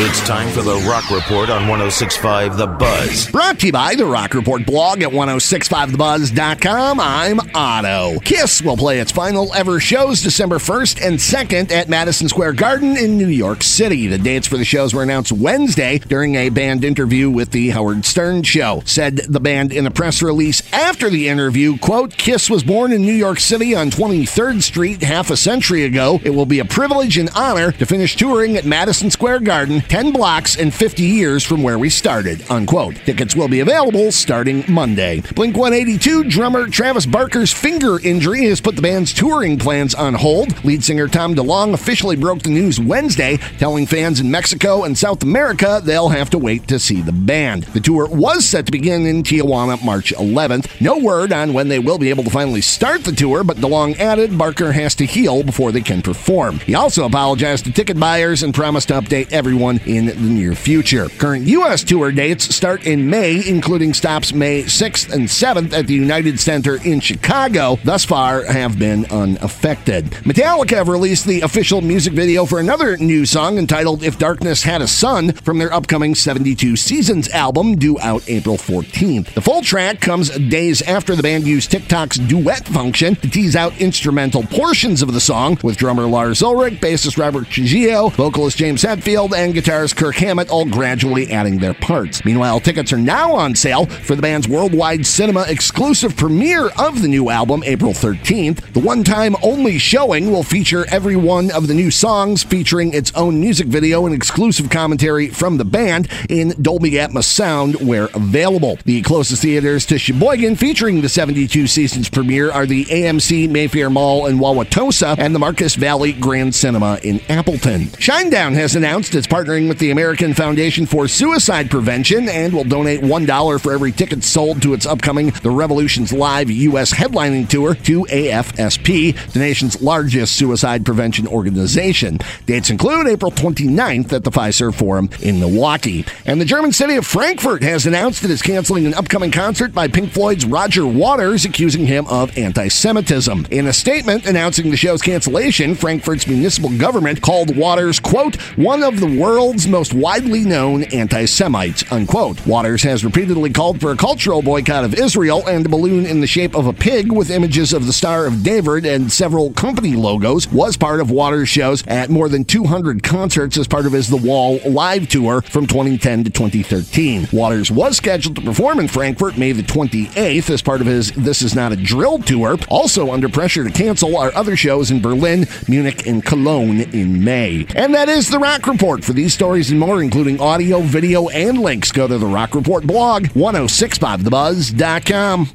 It's time for the Rock Report on 1065 The Buzz. Brought to you by the Rock Report blog at 1065thebuzz.com. I'm Otto. Kiss will play its final ever shows December 1st and 2nd at Madison Square Garden in New York City. The dates for the shows were announced Wednesday during a band interview with the Howard Stern Show. Said the band in a press release after the interview, quote, Kiss was born in New York City on 23rd Street half a century ago. It will be a privilege and honor to finish touring at Madison Square Garden 10 blocks and 50 years from where we started, unquote. Tickets will be available starting Monday. Blink 182 drummer Travis Barker's finger injury has put the band's touring plans on hold. Lead singer Tom DeLonge officially broke the news Wednesday, telling fans in Mexico and South America they'll have to wait to see the band. The tour was set to begin in Tijuana March 11th. No word on when they will be able to finally start the tour, but DeLonge added Barker has to heal before they can perform. He also apologized to ticket buyers and promised to update everyone in the near future. Current U.S. tour dates start in May, including stops May 6th and 7th at the United Center in Chicago. Thus far, have been unaffected. Metallica have released the official music video for another new song entitled If Darkness Had a Sun from their upcoming 72 Seasons album due out April 14th. The full track comes days after the band used TikTok's duet function to tease out instrumental portions of the song, with drummer Lars Ulrich, bassist Robert Trujillo, vocalist James Hetfield, and guitarist Kirk Hammett all gradually adding their parts. Meanwhile, tickets are now on sale for the band's worldwide cinema exclusive premiere of the new album April 13th. The one time only showing will feature every one of the new songs, featuring its own music video and exclusive commentary from the band in Dolby Atmos sound where available. The closest theaters to Sheboygan featuring the 72 Seasons premiere are the AMC Mayfair Mall in Wauwatosa and the Marcus Valley Grand Cinema in Appleton. Shinedown has announced it's partnering with the American Foundation for Suicide Prevention and will donate $1 for every ticket sold to its upcoming The Revolution's Live U.S. headlining tour to AFSP, the nation's largest suicide prevention organization. Dates include April 29th at the Fiserv Forum in Milwaukee. And the German city of Frankfurt has announced it is canceling an upcoming concert by Pink Floyd's Roger Waters, accusing him of anti Semitism. In a statement announcing the show's cancellation, Frankfurt's municipal government called Waters, quote, one of the world's most widely known anti Semites, unquote. Waters has repeatedly called for a cultural boycott of Israel, and a balloon in the shape of a pig with images of the Star of David and several company logos was part of Waters' shows at more than 200 concerts as part of his The Wall live tour from 2010 to 2013. Waters was scheduled to perform in Frankfurt May the 28th as part of his This Is Not a Drill tour. Also under pressure to cancel are other shows in Berlin, Munich, and Cologne in May. And that is the Rock Report. For these stories and more, including audio, video, and links, go to the Rock Report blog, 1065thebuzz.com.